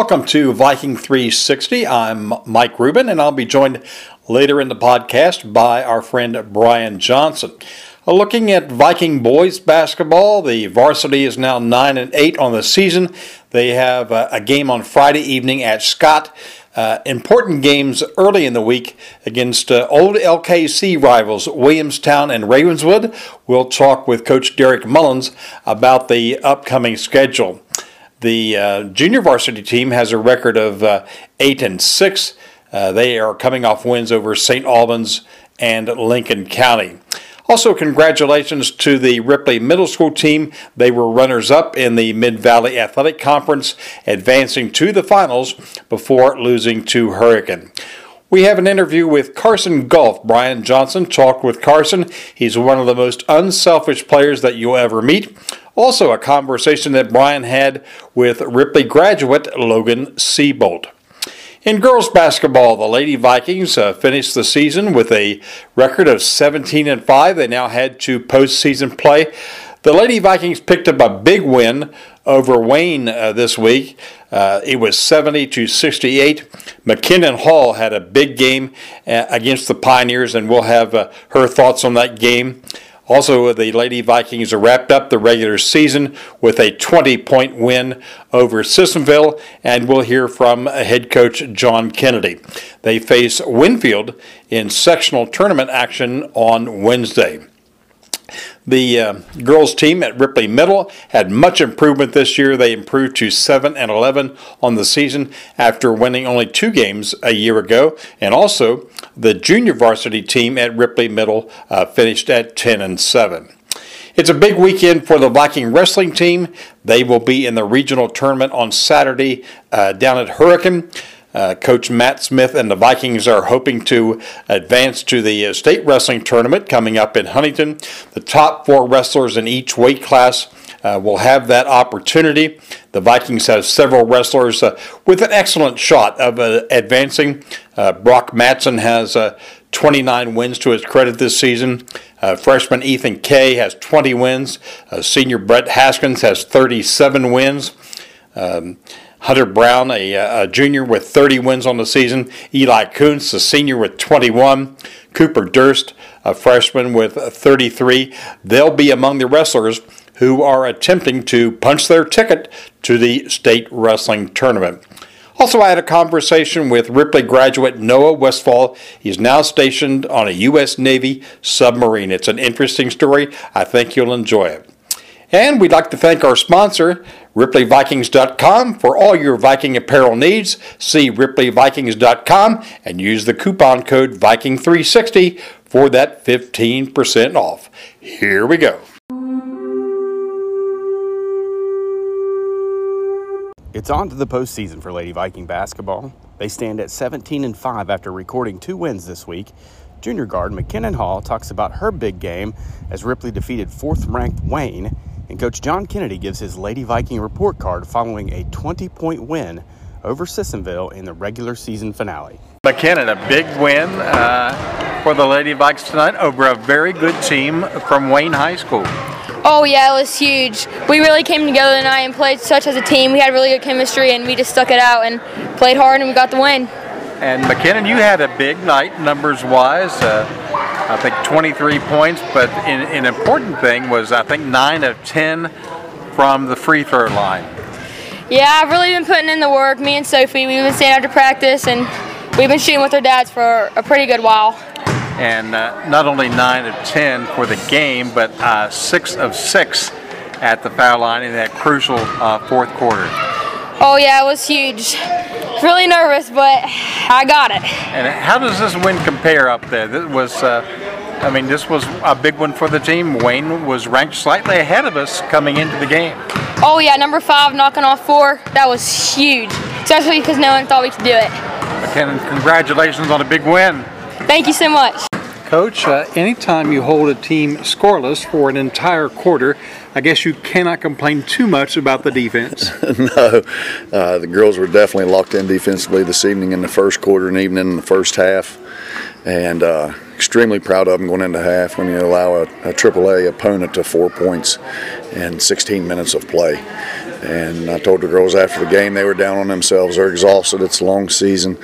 Welcome to Viking 360. I'm Mike Rubin, and I'll be joined later in the podcast by our friend Brian Johnson. Uh, looking at Viking boys basketball, the varsity is now 9 and 8 on the season. They have a game on Friday evening at Scott. Uh, important games early in the week against uh, old LKC rivals Williamstown and Ravenswood. We'll talk with Coach Derek Mullins about the upcoming schedule. The uh, junior varsity team has a record of uh, eight and six. Uh, they are coming off wins over St. Albans and Lincoln County. Also, congratulations to the Ripley Middle School team. They were runners up in the Mid Valley Athletic Conference, advancing to the finals before losing to Hurricane. We have an interview with Carson Goff. Brian Johnson talked with Carson. He's one of the most unselfish players that you'll ever meet. Also, a conversation that Brian had with Ripley graduate Logan Seabolt. In girls basketball, the Lady Vikings uh, finished the season with a record of 17 and 5. They now head to postseason play. The Lady Vikings picked up a big win over Wayne uh, this week. Uh, it was 70 to 68. McKinnon Hall had a big game uh, against the Pioneers, and we'll have uh, her thoughts on that game. Also, the Lady Vikings wrapped up the regular season with a 20 point win over Sissonville, and we'll hear from head coach John Kennedy. They face Winfield in sectional tournament action on Wednesday. The uh, girls team at Ripley Middle had much improvement this year. They improved to 7 and 11 on the season after winning only two games a year ago. And also, the junior varsity team at Ripley Middle uh, finished at 10 and 7. It's a big weekend for the Viking wrestling team. They will be in the regional tournament on Saturday uh, down at Hurricane. Uh, Coach Matt Smith and the Vikings are hoping to advance to the uh, state wrestling tournament coming up in Huntington. The top four wrestlers in each weight class uh, will have that opportunity. The Vikings have several wrestlers uh, with an excellent shot of uh, advancing. Uh, Brock Matson has 29 wins to his credit this season. freshman Ethan Kay has 20 wins. senior Brett Haskins has 37 wins. Um, Hunter Brown, a, uh, a, junior with 30 wins on the season. Eli Kuntz, a senior with 21. Cooper Durst, a freshman with 33. They'll be among the wrestlers who are attempting to punch their ticket to the state wrestling tournament. Also, I had a conversation with Ripley graduate Noah Westfall. He's now stationed on a U.S. Navy submarine. It's an interesting story. I think you'll enjoy it. And we'd like to thank our sponsor, RipleyVikings.com, for all your Viking apparel needs. See RipleyVikings.com and use the coupon code Viking360 for that 15% off. Here we go. It's on to the postseason for Lady Viking basketball. They stand at 17 and 5 after recording two wins this week. Junior guard McKinnon Hall talks about her big game as Ripley defeated fourth ranked Wayne and Coach John Kennedy gives his Lady Viking report card following a 20 point win over Sissonville in the regular season finale. McKinnon, a big win uh, for the Lady Vikings tonight over a very good team from Wayne High School. Oh yeah, it was huge. We really came together tonight and played such as a team. We had really good chemistry and we just stuck it out and played hard and we got the win. And McKinnon, you had a big night numbers wise. Uh, I think 23 points, but an, an important thing was I think 9 of 10 from the free throw line. Yeah, I've really been putting in the work. Me and Sophie, we've been staying after practice, and we've been shooting with our dads for a pretty good while. And uh, not only 9 of 10 for the game, but uh, 6 of 6 at the foul line in that crucial uh, fourth quarter. Oh, yeah, it was huge really nervous, but I got it. And how does this win compare up there? This was, uh, I mean, this was a big one for the team. Wayne was ranked slightly ahead of us coming into the game. Oh yeah, number five knocking off four. That was huge, especially because no one thought we could do it. McKinnon, congratulations on a big win. Thank you so much. Coach, uh, anytime you hold a team scoreless for an entire quarter, I guess you cannot complain too much about the defense. no, uh, the girls were definitely locked in defensively this evening in the first quarter and even in the first half. And uh, extremely proud of them going into half when you allow a, a AAA opponent to four points in 16 minutes of play. And I told the girls after the game they were down on themselves. They're exhausted. It's a long season,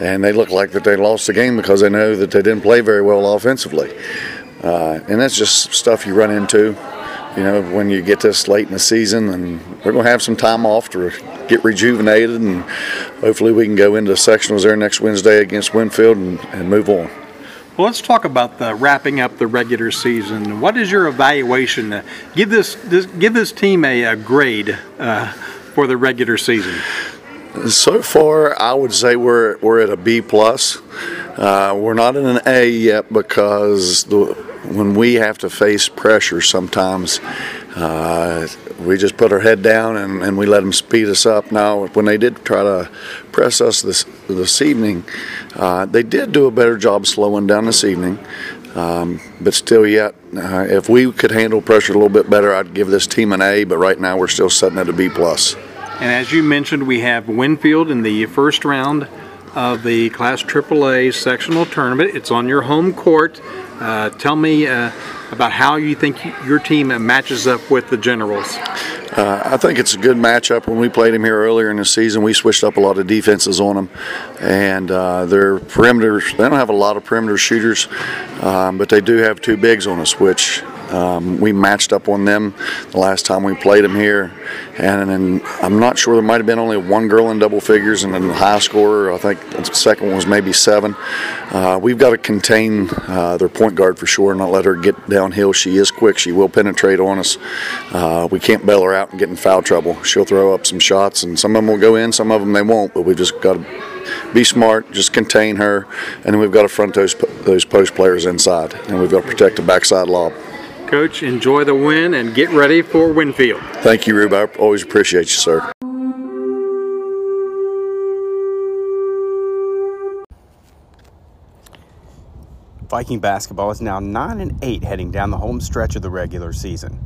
and they look like that they lost the game because they know that they didn't play very well offensively. Uh, and that's just stuff you run into, you know, when you get this late in the season. And we're going to have some time off to get rejuvenated, and hopefully we can go into sectionals there next Wednesday against Winfield and, and move on. Well, let's talk about the wrapping up the regular season. What is your evaluation? Give this, this give this team a, a grade uh, for the regular season. So far, I would say we're we're at a B plus. Uh, we're not in an A yet because the, when we have to face pressure, sometimes uh, we just put our head down and, and, we let them speed us up. Now, when they did try to press us this this evening, uh, they did do a better job slowing down this evening. Um, but still, yet, uh, if we could handle pressure a little bit better, I'd give this team an A. But right now, we're still sitting at a B plus. And as you mentioned, we have Winfield in the first round of the Class AAA sectional tournament. It's on your home court. Uh, tell me uh, about how you think your team matches up with the Generals. Uh, I think it's a good matchup. When we played them here earlier in the season, we switched up a lot of defenses on them, and uh, their perimeters. They don't have a lot of perimeter shooters, um, but they do have two bigs on us, which um, we matched up on them the last time we played them here, and, and I'm not sure there might have been only one girl in double figures, and then the high scorer, I think the second one was maybe seven. Uh, we've got to contain uh, their point guard for sure, and not let her get downhill. She is quick; she will penetrate on us. Uh, we can't bail her out and get in foul trouble. She'll throw up some shots, and some of them will go in, some of them they won't. But we've just got to be smart, just contain her, and then we've got to front those those post players inside, and we've got to protect the backside lob. Coach, enjoy the win and get ready for Winfield. Thank you, Rube. I always appreciate you, sir. Viking basketball is now 9 and 8 heading down the home stretch of the regular season.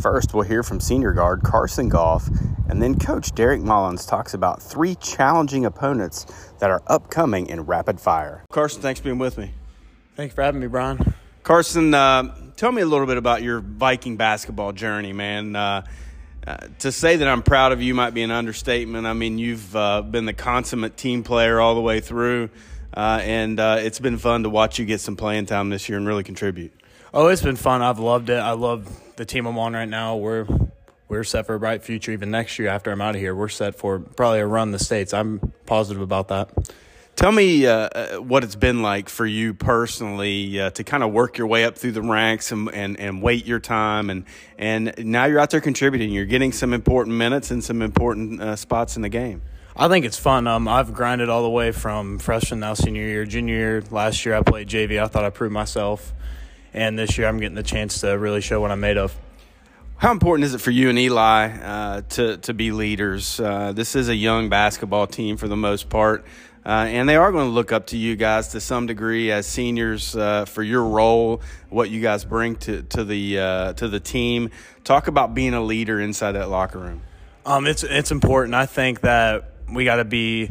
First, we'll hear from senior guard Carson Goff, and then coach Derek Mullins talks about three challenging opponents that are upcoming in rapid fire. Carson, thanks for being with me. Thanks for having me, Brian. Carson, uh, tell me a little bit about your Viking basketball journey, man. Uh, uh, to say that I'm proud of you might be an understatement. I mean, you've uh, been the consummate team player all the way through, uh, and uh, it's been fun to watch you get some playing time this year and really contribute. Oh, it's been fun. I've loved it. I love the team I'm on right now. We're we're set for a bright future. Even next year, after I'm out of here, we're set for probably a run the states. I'm positive about that. Tell me uh, uh, what it's been like for you personally uh, to kind of work your way up through the ranks and, and, and wait your time. And, and now you're out there contributing. You're getting some important minutes and some important uh, spots in the game. I think it's fun. Um, I've grinded all the way from freshman, now senior year, junior year. Last year I played JV. I thought I proved myself. And this year I'm getting the chance to really show what I'm made of. How important is it for you and Eli uh, to, to be leaders? Uh, this is a young basketball team for the most part. Uh, and they are going to look up to you guys to some degree as seniors uh, for your role, what you guys bring to, to the uh, to the team. Talk about being a leader inside that locker room. Um, it's it's important. I think that we got to be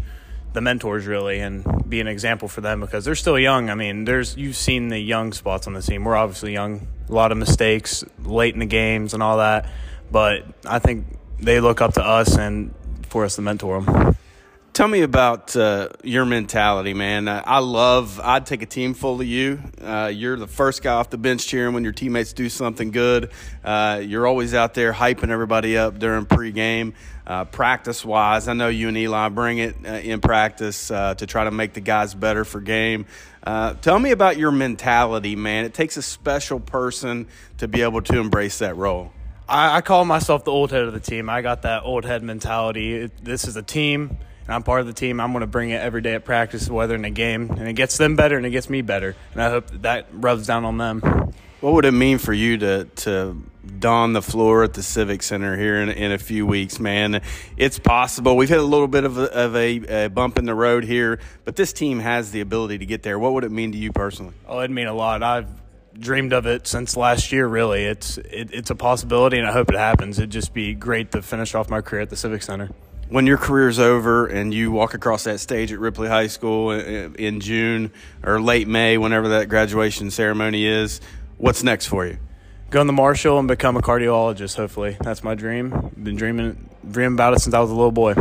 the mentors really and be an example for them because they're still young. I mean, there's you've seen the young spots on the team. We're obviously young, a lot of mistakes late in the games and all that, but I think they look up to us and for us to mentor them. Tell me about uh, your mentality, man. I love. I'd take a team full of you. Uh, you're the first guy off the bench cheering when your teammates do something good. Uh, you're always out there hyping everybody up during pregame. Uh, practice wise, I know you and Eli bring it uh, in practice uh, to try to make the guys better for game. tell me about your mentality, man. It takes a special person to be able to embrace that role. I, I call myself the old head of the team. I got that old head mentality. It, this is a team and I'm part of the team. I'm going to bring it every day at practice, whether in a game, and it gets them better and it gets me better. And I hope that, that rubs down on them. What would it mean for you to to don the floor at the Civic Center here in, in a few weeks, man? It's possible. We've hit a little bit of, a, of a, a, bump in the road here, but this team has the ability to get there. What would it mean to you personally? Oh, it'd mean a lot. I've dreamed of it since last year. Really, it's it, it's a possibility, and I hope it happens. It'd just be great to finish off my career at the Civic Center when your career's over and you walk across that stage at Ripley High School in June or late May, whenever that graduation ceremony is, what's next for you? Go in the Marshall and become a cardiologist. Hopefully, that's my dream. Been dreaming dreamed about it since I was a little boy.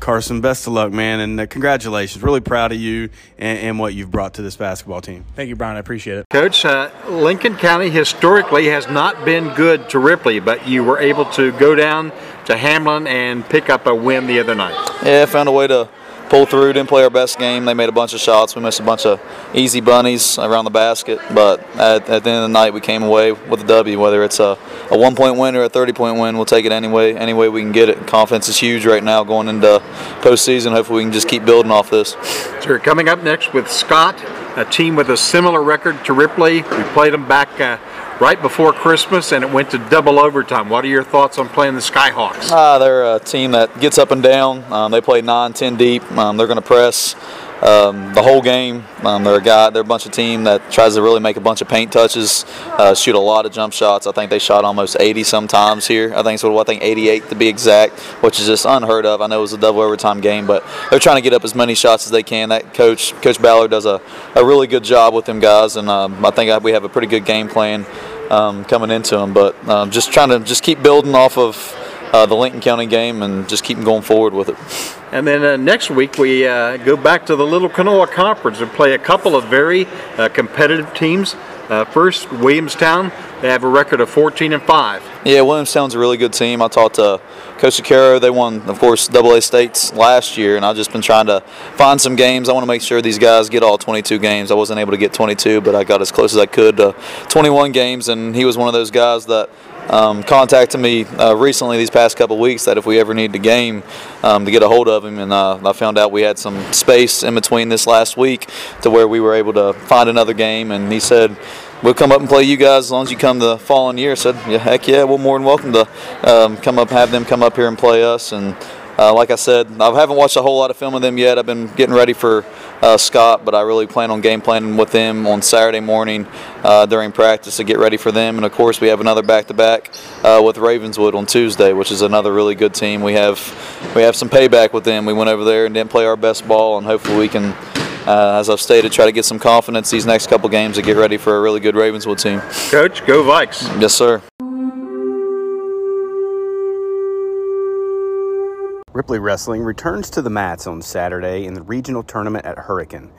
Carson, best of luck, man, and uh, congratulations. Really proud of you and, and, what you've brought to this basketball team. Thank you, Brian. I appreciate it. Coach, uh, Lincoln County historically has not been good to Ripley, but you were able to go down to Hamlin and pick up a win the other night. Yeah, found a way to pull through. Didn't play our best game. They made a bunch of shots. We missed a bunch of easy bunnies around the basket. But at, at the end of the night, we came away with a W. Whether it's a, a one point win or a 30 point win, we'll take it anyway. Any way we can get it. Confidence is huge right now going into postseason. Hopefully, we can just keep building off this. So you're coming up next with Scott, a team with a similar record to Ripley. We played them back. Uh, right before Christmas, and it went to double overtime. What are your thoughts on playing the Skyhawks? Uh, they're a team that gets up and down. Um, they play 9, 10 deep. Um, they're going to press um, the whole game. Um, they're a guy, they're a bunch of team that tries to really make a bunch of paint touches, uh, shoot a lot of jump shots. I think they shot almost 80 sometimes here. I think so. I think 88 to be exact, which is just unheard of. I know it was a double overtime game, but they're trying to get up as many shots as they can. That coach, Coach Ballard, does a, a really good job with them guys, and um, I think we have a pretty good game plan um, coming into them. But um, just trying to just keep building off of uh, the Lincoln County game and just keep going forward with it. And then uh, next week we uh, go back to the Little Kanawha Conference and play a couple of very uh, competitive teams. Uh, first, Williamstown. They have a record of 14 and five. Yeah, Williamstown's a really good team. I talked to Coach Caro. They won, of course, AA states last year, and I've just been trying to find some games. I want to make sure these guys get all 22 games. I wasn't able to get 22, but I got as close as I could to 21 games, and he was one of those guys that um, contacted me uh, recently these past couple weeks that if we ever need a game um, to get a hold of him and uh, I found out we had some space in between this last week to where we were able to find another game and he said we'll come up and play you guys as long as you come the following year. I said, yeah, heck yeah, we're more than welcome to um, come up, have them come up here and play us. And uh, like I said, I haven't watched a whole lot of film of them yet. I've been getting ready for uh, Scott, but I really plan on game planning with them on Saturday morning uh, during practice to get ready for them. And of course, we have another back-to-back uh, with Ravenswood on Tuesday, which is another really good team. We have we have some payback with them. We went over there and didn't play our best ball, and hopefully we can uh, as I've stated, try to get some confidence these next couple games to get ready for a really good Ravenswood team. Coach, go Vikes. Yes, sir. Ripley Wrestling returns to the mats on Saturday in the regional tournament at Hurricane.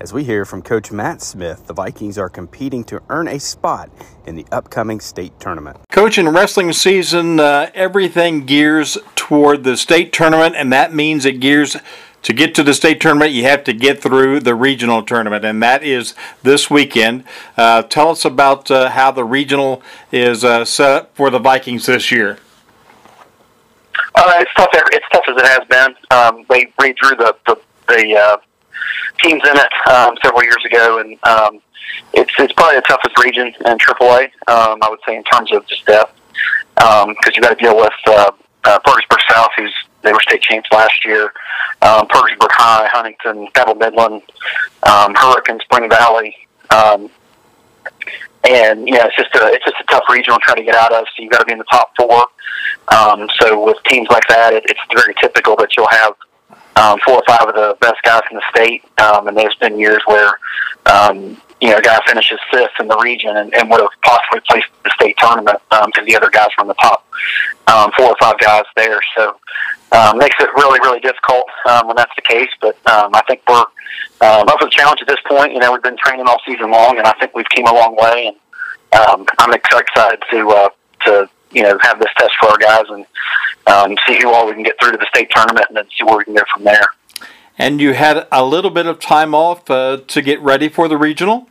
As we hear from Coach Matt Smith, the Vikings are competing to earn a spot in the upcoming state tournament. Coach, in wrestling season, uh, everything gears toward the state tournament, and that means it gears to get to the state tournament, you have to get through the regional tournament, and that is this weekend. Uh, tell us about uh, how the regional is uh, set up for the Vikings this year. Uh, it's tough. It's tough as it has been. Um, they redrew the the, the uh, teams in it um, several years ago, and um, it's it's probably the toughest region in AAA. Um, I would say in terms of just depth, because um, you got to deal with uh, uh, Parkersburg South, who's they were state champs last year. Um, Parkersburg High, Huntington, Cabell Midland, um, Hurricane, Spring Valley. Um, and yeah, it's just a it's just a tough regional to try to get out of. So you've got to be in the top four. Um, so with teams like that, it, it's very typical that you'll have um, four or five of the best guys in the state. Um, and there's been years where um, you know, a guy finishes fifth in the region and, and would have possibly placed the state tournament because um, the other guys were in the top um, four or five guys there. So um, makes it really, really difficult um, when that's the case. But um, I think we're um, up for the challenge at this point. You know, we've been training all season long, and I think we've came a long way. And um, I'm excited to uh, to you know have this test for our guys and um, see who all we can get through to the state tournament, and then see where we can go from there. And you had a little bit of time off uh, to get ready for the regional.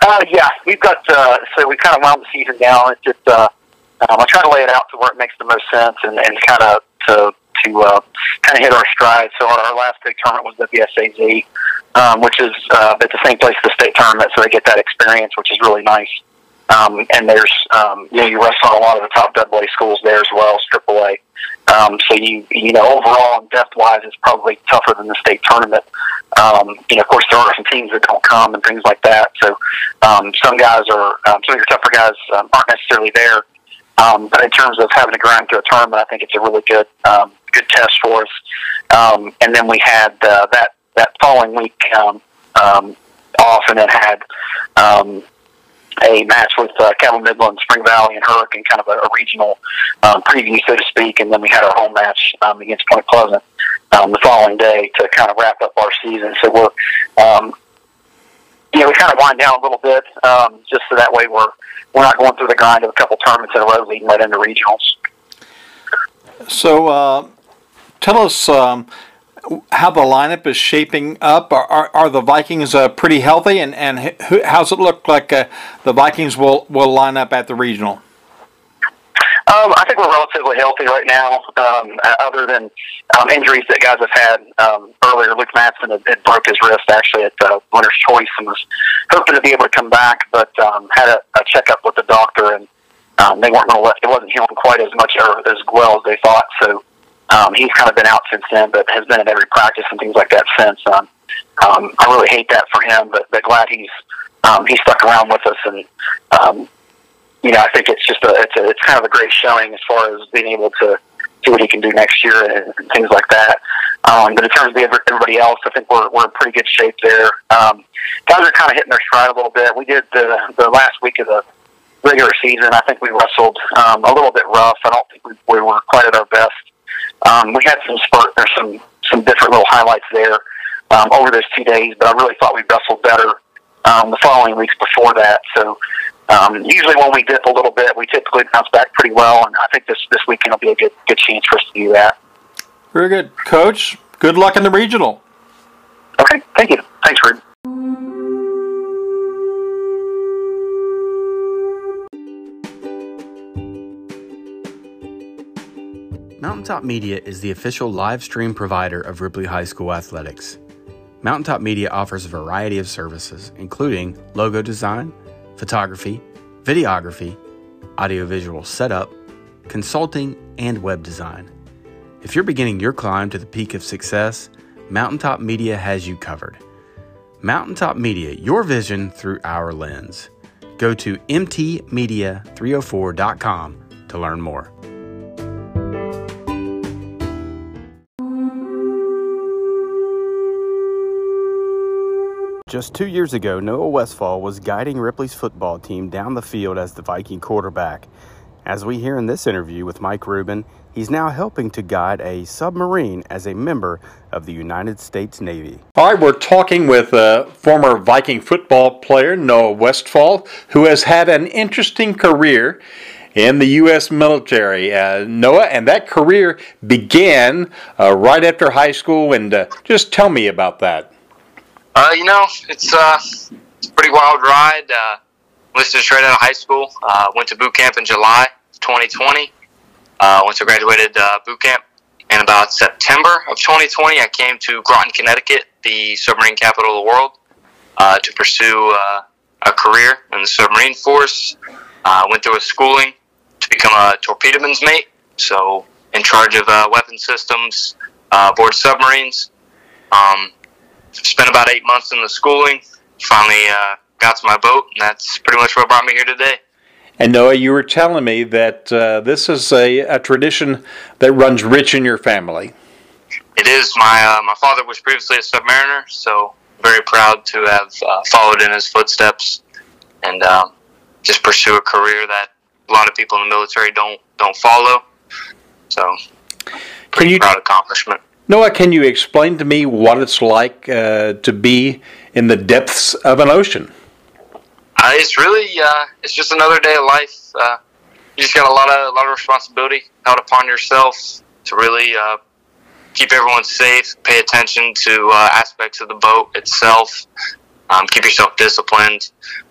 Uh, yeah, we've got uh, so we kind of wound the season down. It's just uh, um, I try to lay it out to where it makes the most sense and, and kind of to to uh, kind of hit our stride. So our, our last big tournament was BSAZ, um, which is uh, at the same place as the state tournament, so they get that experience, which is really nice. Um, and there's, um, you know, you wrestle on a lot of the top AA schools there as well as AAA. Um, so you, you know, overall and depth wise, it's probably tougher than the state tournament. Um, you know, of course, there are some teams that don't come and things like that. So um, some guys are, um, some of your tougher guys um, aren't necessarily there. Um, but in terms of having to grind through a tournament, I think it's a really good, um, good test for us. Um, and then we had uh, that that following week um, um, off, and then had um, a match with uh, Cabell Midland, Spring Valley, and Hurricane, kind of a, a regional um, preview, so to speak. And then we had our home match um, against Point Pleasant um, the following day to kind of wrap up our season. So we're, um, you know, we kind of wind down a little bit um, just so that way we're we're not going through the grind of a couple tournaments in a row leading right into regionals. So, uh, tell us um, how the lineup is shaping up. Are, are, are the Vikings uh, pretty healthy, and and how's it look like uh, the Vikings will will line up at the regional? Um, I think we're relatively healthy right now, um, other than um, injuries that guys have had um, earlier. Luke Matson had, had broke his wrist actually at uh, Winner's Choice and was hoping to be able to come back, but um, had a, a checkup with the doctor and um, they weren't going to let it wasn't healing quite as much or as well as they thought. So um, he's kind of been out since then, but has been at every practice and things like that since. Um, um, I really hate that for him, but, but glad he's um, he stuck around with us and um, you know, I think it's just a it's a, it's kind of a great showing as far as being able to see what he can do next year and, and things like that. Um, but in terms of everybody else, I think we're we're in pretty good shape there. Um, guys are kind of hitting their stride a little bit. We did the the last week of the regular season. I think we wrestled um, a little bit rough. I don't think we, we were quite at our best. Um, we had some spurt or some some different little highlights there um, over those two days, but I really thought we wrestled better um, the following weeks before that. So um, usually when we dip a little bit, we typically bounce back pretty well, and I think this this weekend will be a good good chance for us to do that. Very good, Coach. Good luck in the regional. Okay, thank you. Thanks, Rube. Mountaintop Media is the official live stream provider of Ripley High School athletics. Mountaintop Media offers a variety of services, including logo design photography, videography, audiovisual setup, consulting, and web design. If you're beginning your climb to the peak of success, Mountaintop Media has you covered. Mountaintop Media, your vision through our lens. Go to mtmedia304.com to learn more. Just two years ago, Noah Westfall was guiding Ripley's football team down the field as the Viking quarterback. As we hear in this interview with Mike Rubin, he's now helping to guide a submarine as a member of the United States Navy. All right, we're talking with a former Viking football player, Noah Westfall, who has had an interesting career in the U.S. military. Uh, Noah, and that career began uh, right after high school, and uh, just tell me about that. Uh, you know, it's, uh, it's a pretty wild ride. Uh, straight out of high school. Uh, went to boot camp in July 2020. Uh, once I graduated uh, boot camp, in about September of 2020, I came to Groton, Connecticut, the submarine capital of the world, uh, to pursue uh, a career in the submarine force. Uh, went through a schooling to become a torpedoman's mate, so in charge of uh, weapon systems uh, aboard submarines. Um, spent about eight months in the schooling. Finally uh, got to my boat, and that's pretty much what brought me here today. And Noah, you were telling me that uh, this is a, a, tradition that runs rich in your family. It is. My uh, my father was previously a submariner, so very proud to have uh, followed in his footsteps and um, just pursue a career that a lot of people in the military don't don't follow. So, pretty you, proud accomplishment. Noah, can you explain to me what it's like uh, to be in the depths of an ocean? Uh, it's really, uh, it's just another day of life. Uh, you just got a lot of, a lot of responsibility held upon yourself to really uh, keep everyone safe, pay attention to uh, aspects of the boat itself, um, keep yourself disciplined,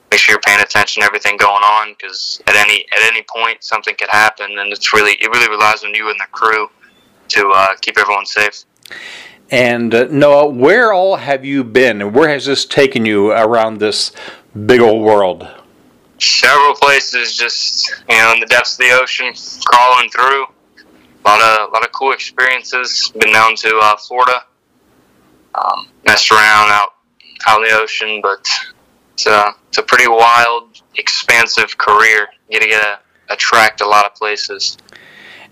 make sure you're paying attention to everything going on because at any at any point something could happen, and it's really it really relies on you and the crew to uh, keep everyone safe. And uh, Noah, where all have you been, and where has this taken you around this big old world? Several places, just you know, in the depths of the ocean, crawling through. A lot of, a lot of cool experiences. Been down to uh, Florida, um, messed around out out in the ocean, but it's a, it's a pretty wild, expansive career. You get to get a, attract a lot of places.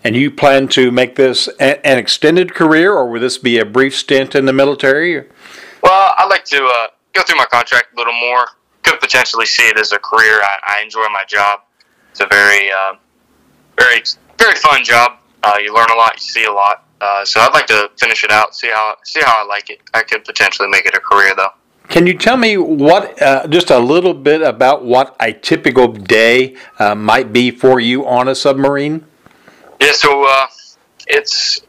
And you plan to make this a- an extended career, or will this be a brief stint in the military? Well, I'd like to uh, go through my contract a little more, could potentially see it as a career. I, I enjoy my job. It's a very, uh, very, very fun job. Uh, you learn a lot, you see a lot. Uh, so I'd like to finish it out, see how see how I like it. I could potentially make it a career though. Can you tell me what, uh, just a little bit about what a typical day uh, might be for you on a submarine? Yeah, so uh, it's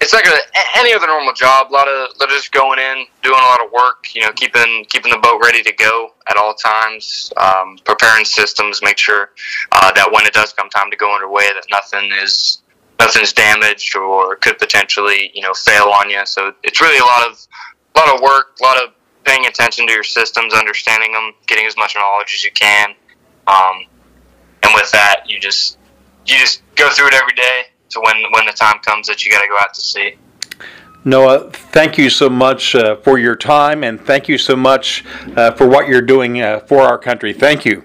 it's like a, any other normal job. A lot of, of just going in, doing a lot of work. You know, keeping keeping the boat ready to go at all times, um, preparing systems, make sure uh, that when it does come time to go underway, that nothing is nothing's damaged or could potentially you know fail on you. So it's really a lot of a lot of work, a lot of paying attention to your systems, understanding them, getting as much knowledge as you can, um, and with that, you just you just go through it every day to when when the time comes that you got to go out to sea. Noah, thank you so much uh, for your time, and thank you so much uh, for what you're doing uh, for our country. Thank you.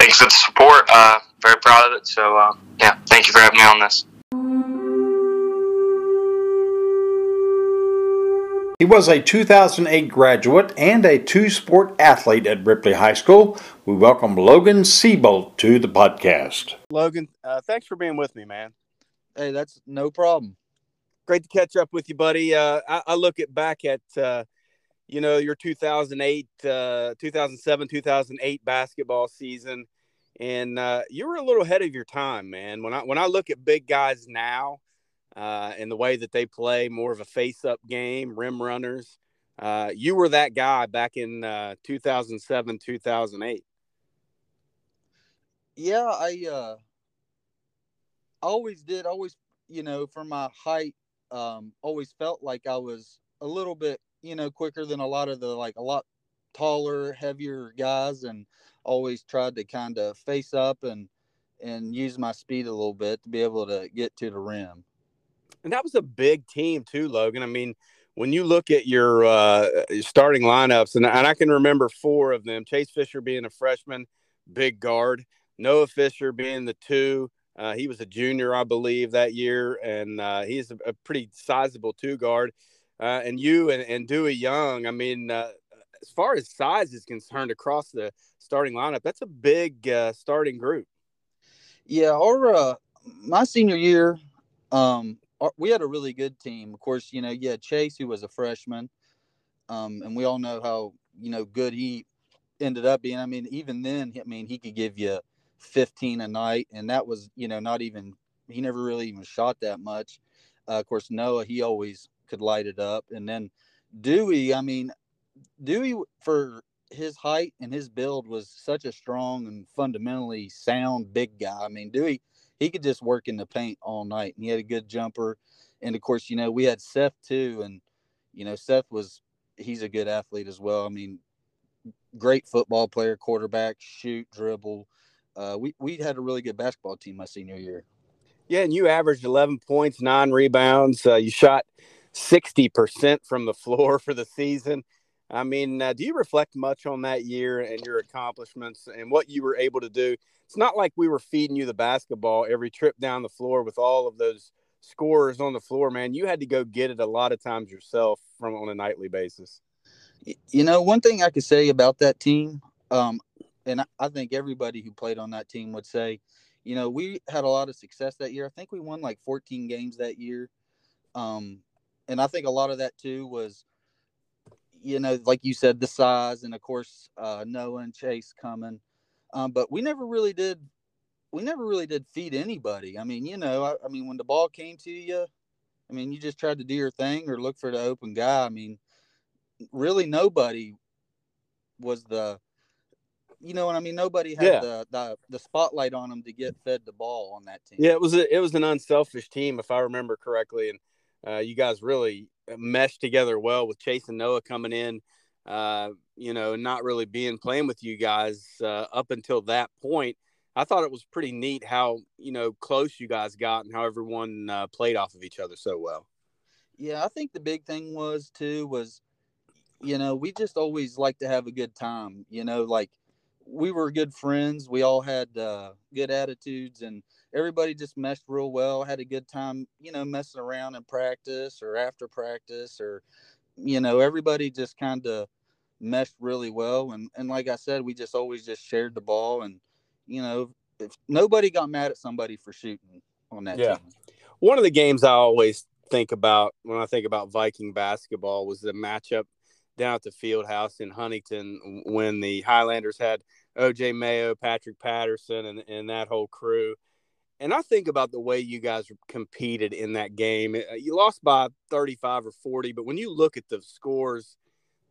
Thanks for the support. Uh, very proud of it. So, uh, yeah, thank you for having me on this. He was a 2008 graduate and a two sport athlete at Ripley High School. We welcome Logan Seabolt to the podcast. Logan, uh, thanks for being with me, man. Hey, that's no problem. Great to catch up with you, buddy. Uh, I, I, look at back at uh, you know your 2008, uh, 2007, 2008 basketball season, and uh, you were a little ahead of your time, man. When I when I look at big guys now uh, and the way that they play more of a face up game, rim runners. Uh, you were that guy back in uh, 2007, 2008. Yeah, I uh, always did. Always, you know, for my height, um, always felt like I was a little bit, you know, quicker than a lot of the like a lot taller, heavier guys, and always tried to kind of face up and and use my speed a little bit to be able to get to the rim and that was a big team too, Logan. I mean, when you look at your uh, starting lineups, and, and I can remember four of them: Chase Fisher being a freshman, big guard; Noah Fisher being the two. Uh, he was a junior, I believe, that year, and uh, he's a, a, pretty sizable two guard. Uh, and you and, and Dewey Young, I mean, uh, as far as size is concerned, across the starting lineup, that's a big uh, starting group. Yeah, our my senior year, um, we had a really good team. Of course, you know, yeah, Chase, who was a freshman, um, and we all know how you know good he ended up being. I mean, even then, I mean, he could give you 15 a night, and that was you know not even he never really even shot that much. Uh, of course, Noah, he always could light it up, and then Dewey. I mean, Dewey for his height and his build was such a strong and fundamentally sound big guy. I mean, Dewey he could just work in the paint all night and he had a good jumper. And of course, you know, we had Seth too. And, you know, Seth was, he's a good athlete as well. I mean, great football player, quarterback, shoot, dribble. Uh, we, we had a really good basketball team my senior year. Yeah. And you averaged 11 points, nine rebounds. Uh, you shot 60% from the floor for the season. I mean, uh, do you reflect much on that year and your accomplishments and what you were able to do? It's not like we were feeding you the basketball every trip down the floor with all of those scorers on the floor, man. You had to go get it a lot of times yourself from on a nightly basis. You know, one thing I could say about that team, um, and I think everybody who played on that team would say, you know, we had a lot of success that year. I think we won like 14 games that year. Um, and I think a lot of that too was you know, like you said, the size, and of course uh, Noah and Chase coming. Um, but we never really did. We never really did feed anybody. I mean, you know, I, I, mean, when the ball came to you, I mean, you just tried to do your thing or look for the open guy. I mean, really, nobody was the. You know what I mean? Nobody had yeah. the, the the spotlight on them to get fed the ball on that team. Yeah, it was a, it was an unselfish team, if I remember correctly, and uh, you guys really meshed together well with Chase and Noah coming in. Uh, you know, not really being playing with you guys uh, up until that point. I thought it was pretty neat how you know close you guys got and how everyone uh, played off of each other so well. Yeah, I think the big thing was too was, you know, we just always like to have a good time. You know, like we were good friends. We all had uh, good attitudes, and everybody just meshed real well. Had a good time, you know, messing around in practice or after practice, or you know, everybody just kind of meshed really well. And and like I said, we just always just shared the ball, and you know, if nobody got mad at somebody for shooting on that Yeah. team. One of the games I always think about when I think about Viking basketball was the matchup down at the field house in Huntington when the Highlanders had OJ Mayo, Patrick Patterson, and, and that whole crew. And I think about the way you guys competed in that game. Uh, You lost by 35 or 40, but when you look at the scores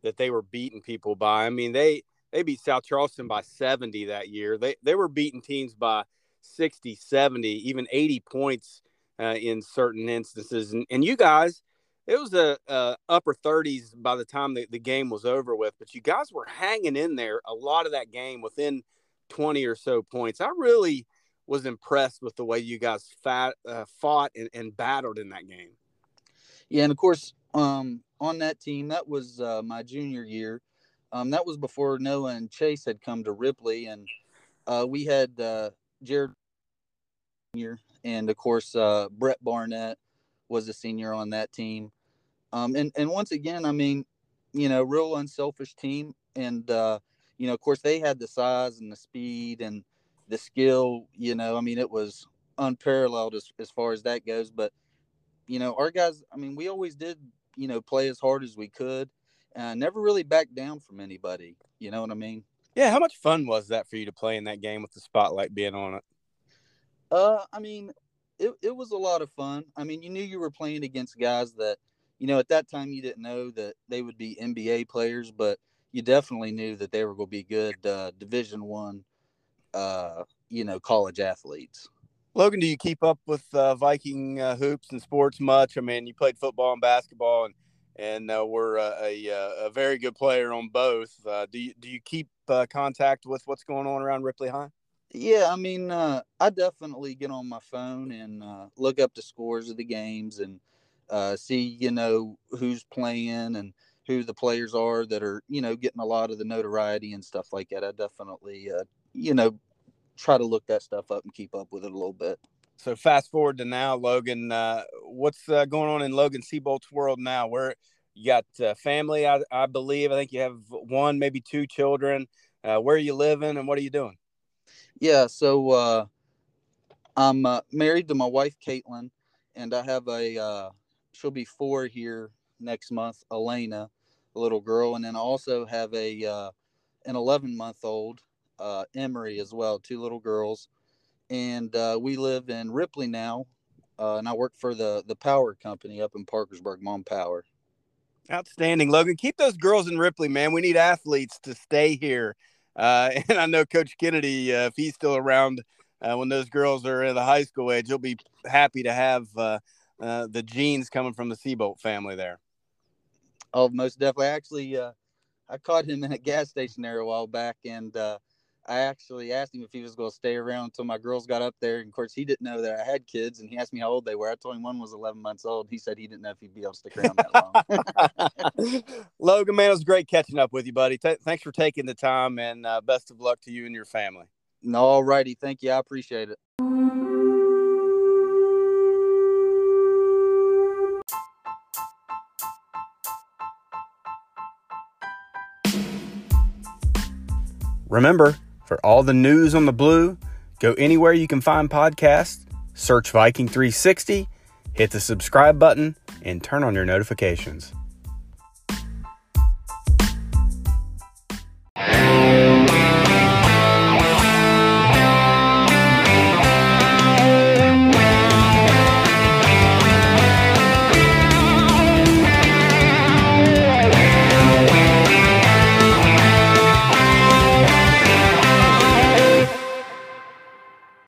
that they were beating people by, I mean, they they beat South Charleston by 70 that year. They they were beating teams by 60, 70, even 80 points uh, in certain instances. And, and you guys, it was a, a upper 30s by the time the, the game was over with, but you guys were hanging in there a lot of that game within 20 or so points. I really was impressed with the way you guys fat, uh, fought and, and battled in that game. Yeah, and of course, um, on that team, that was uh, my junior year. Um, that was before Noah and Chase had come to Ripley, and uh, we had uh, Jared Jr. and of course uh, Brett Barnett was a senior on that team. Um, and and once again, I mean, you know, real unselfish team, and uh, you know, of course, they had the size and the speed and the skill. You know, I mean, it was unparalleled as as far as that goes, but you know, our guys, I mean, we always did, you know, play as hard as we could. Uh, never really backed down from anybody. You know what I mean? Yeah, how much fun was that for you to play in that game with the spotlight being on it? Uh, I mean, it, it was a lot of fun. I mean, you knew you were playing against guys that, you know, at that time you didn't know that they would be NBA players, but you definitely knew that they were going to be good uh, Division One, uh, you know, college athletes. Logan, do you keep up with uh, Viking uh, hoops and sports much? I mean, you played football and basketball, and and uh, we're uh, a, a, a very good player on both. Uh, do you do you keep uh, contact with what's going on around Ripley High? Yeah, I mean, uh, I definitely get on my phone and uh, look up the scores of the games and uh, see, you know, who's playing and who the players are that are, you know, getting a lot of the notoriety and stuff like that. I definitely, uh, you know, try to look that stuff up and keep up with it a little bit. So fast forward to now, Logan. Uh, what's uh, going on in Logan Seabolt's world now? Where you got uh, family, I, I believe. I think you have one, maybe two children. Uh, where are you living, and what are you doing? Yeah, so uh, I'm uh, married to my wife, Caitlin, and I have a, uh, she'll be four here next month, Elena, a little girl, and then I also have a, uh, an 11 month old, uh, Emery as well, two little girls, and uh, we live in Ripley now, uh, and I work for the the power company up in Parkersburg, Mon Power. Outstanding, Logan. Keep those girls in Ripley, man. We need athletes to stay here. Uh, and I know Coach Kennedy, uh, if he's still around uh, when those girls are in the high school age, he'll be happy to have uh, uh, the genes coming from the Seabolt family there. Oh, most definitely. Actually, uh, I caught him in a gas station there a while back, and uh, I actually asked him if he was going to stay around until my girls got up there. And of course, he didn't know that I had kids, and he asked me how old they were. I told him one was 11 months old. He said he didn't know if he'd be able to stick around that long. Logan, man, it was great catching up with you, buddy. Th- thanks for taking the time, and uh, best of luck to you and your family. no, all righty. Thank you. I appreciate it. Remember, for all the news on the blue, go anywhere you can find podcasts, search Viking 360, hit the subscribe button, and turn on your notifications.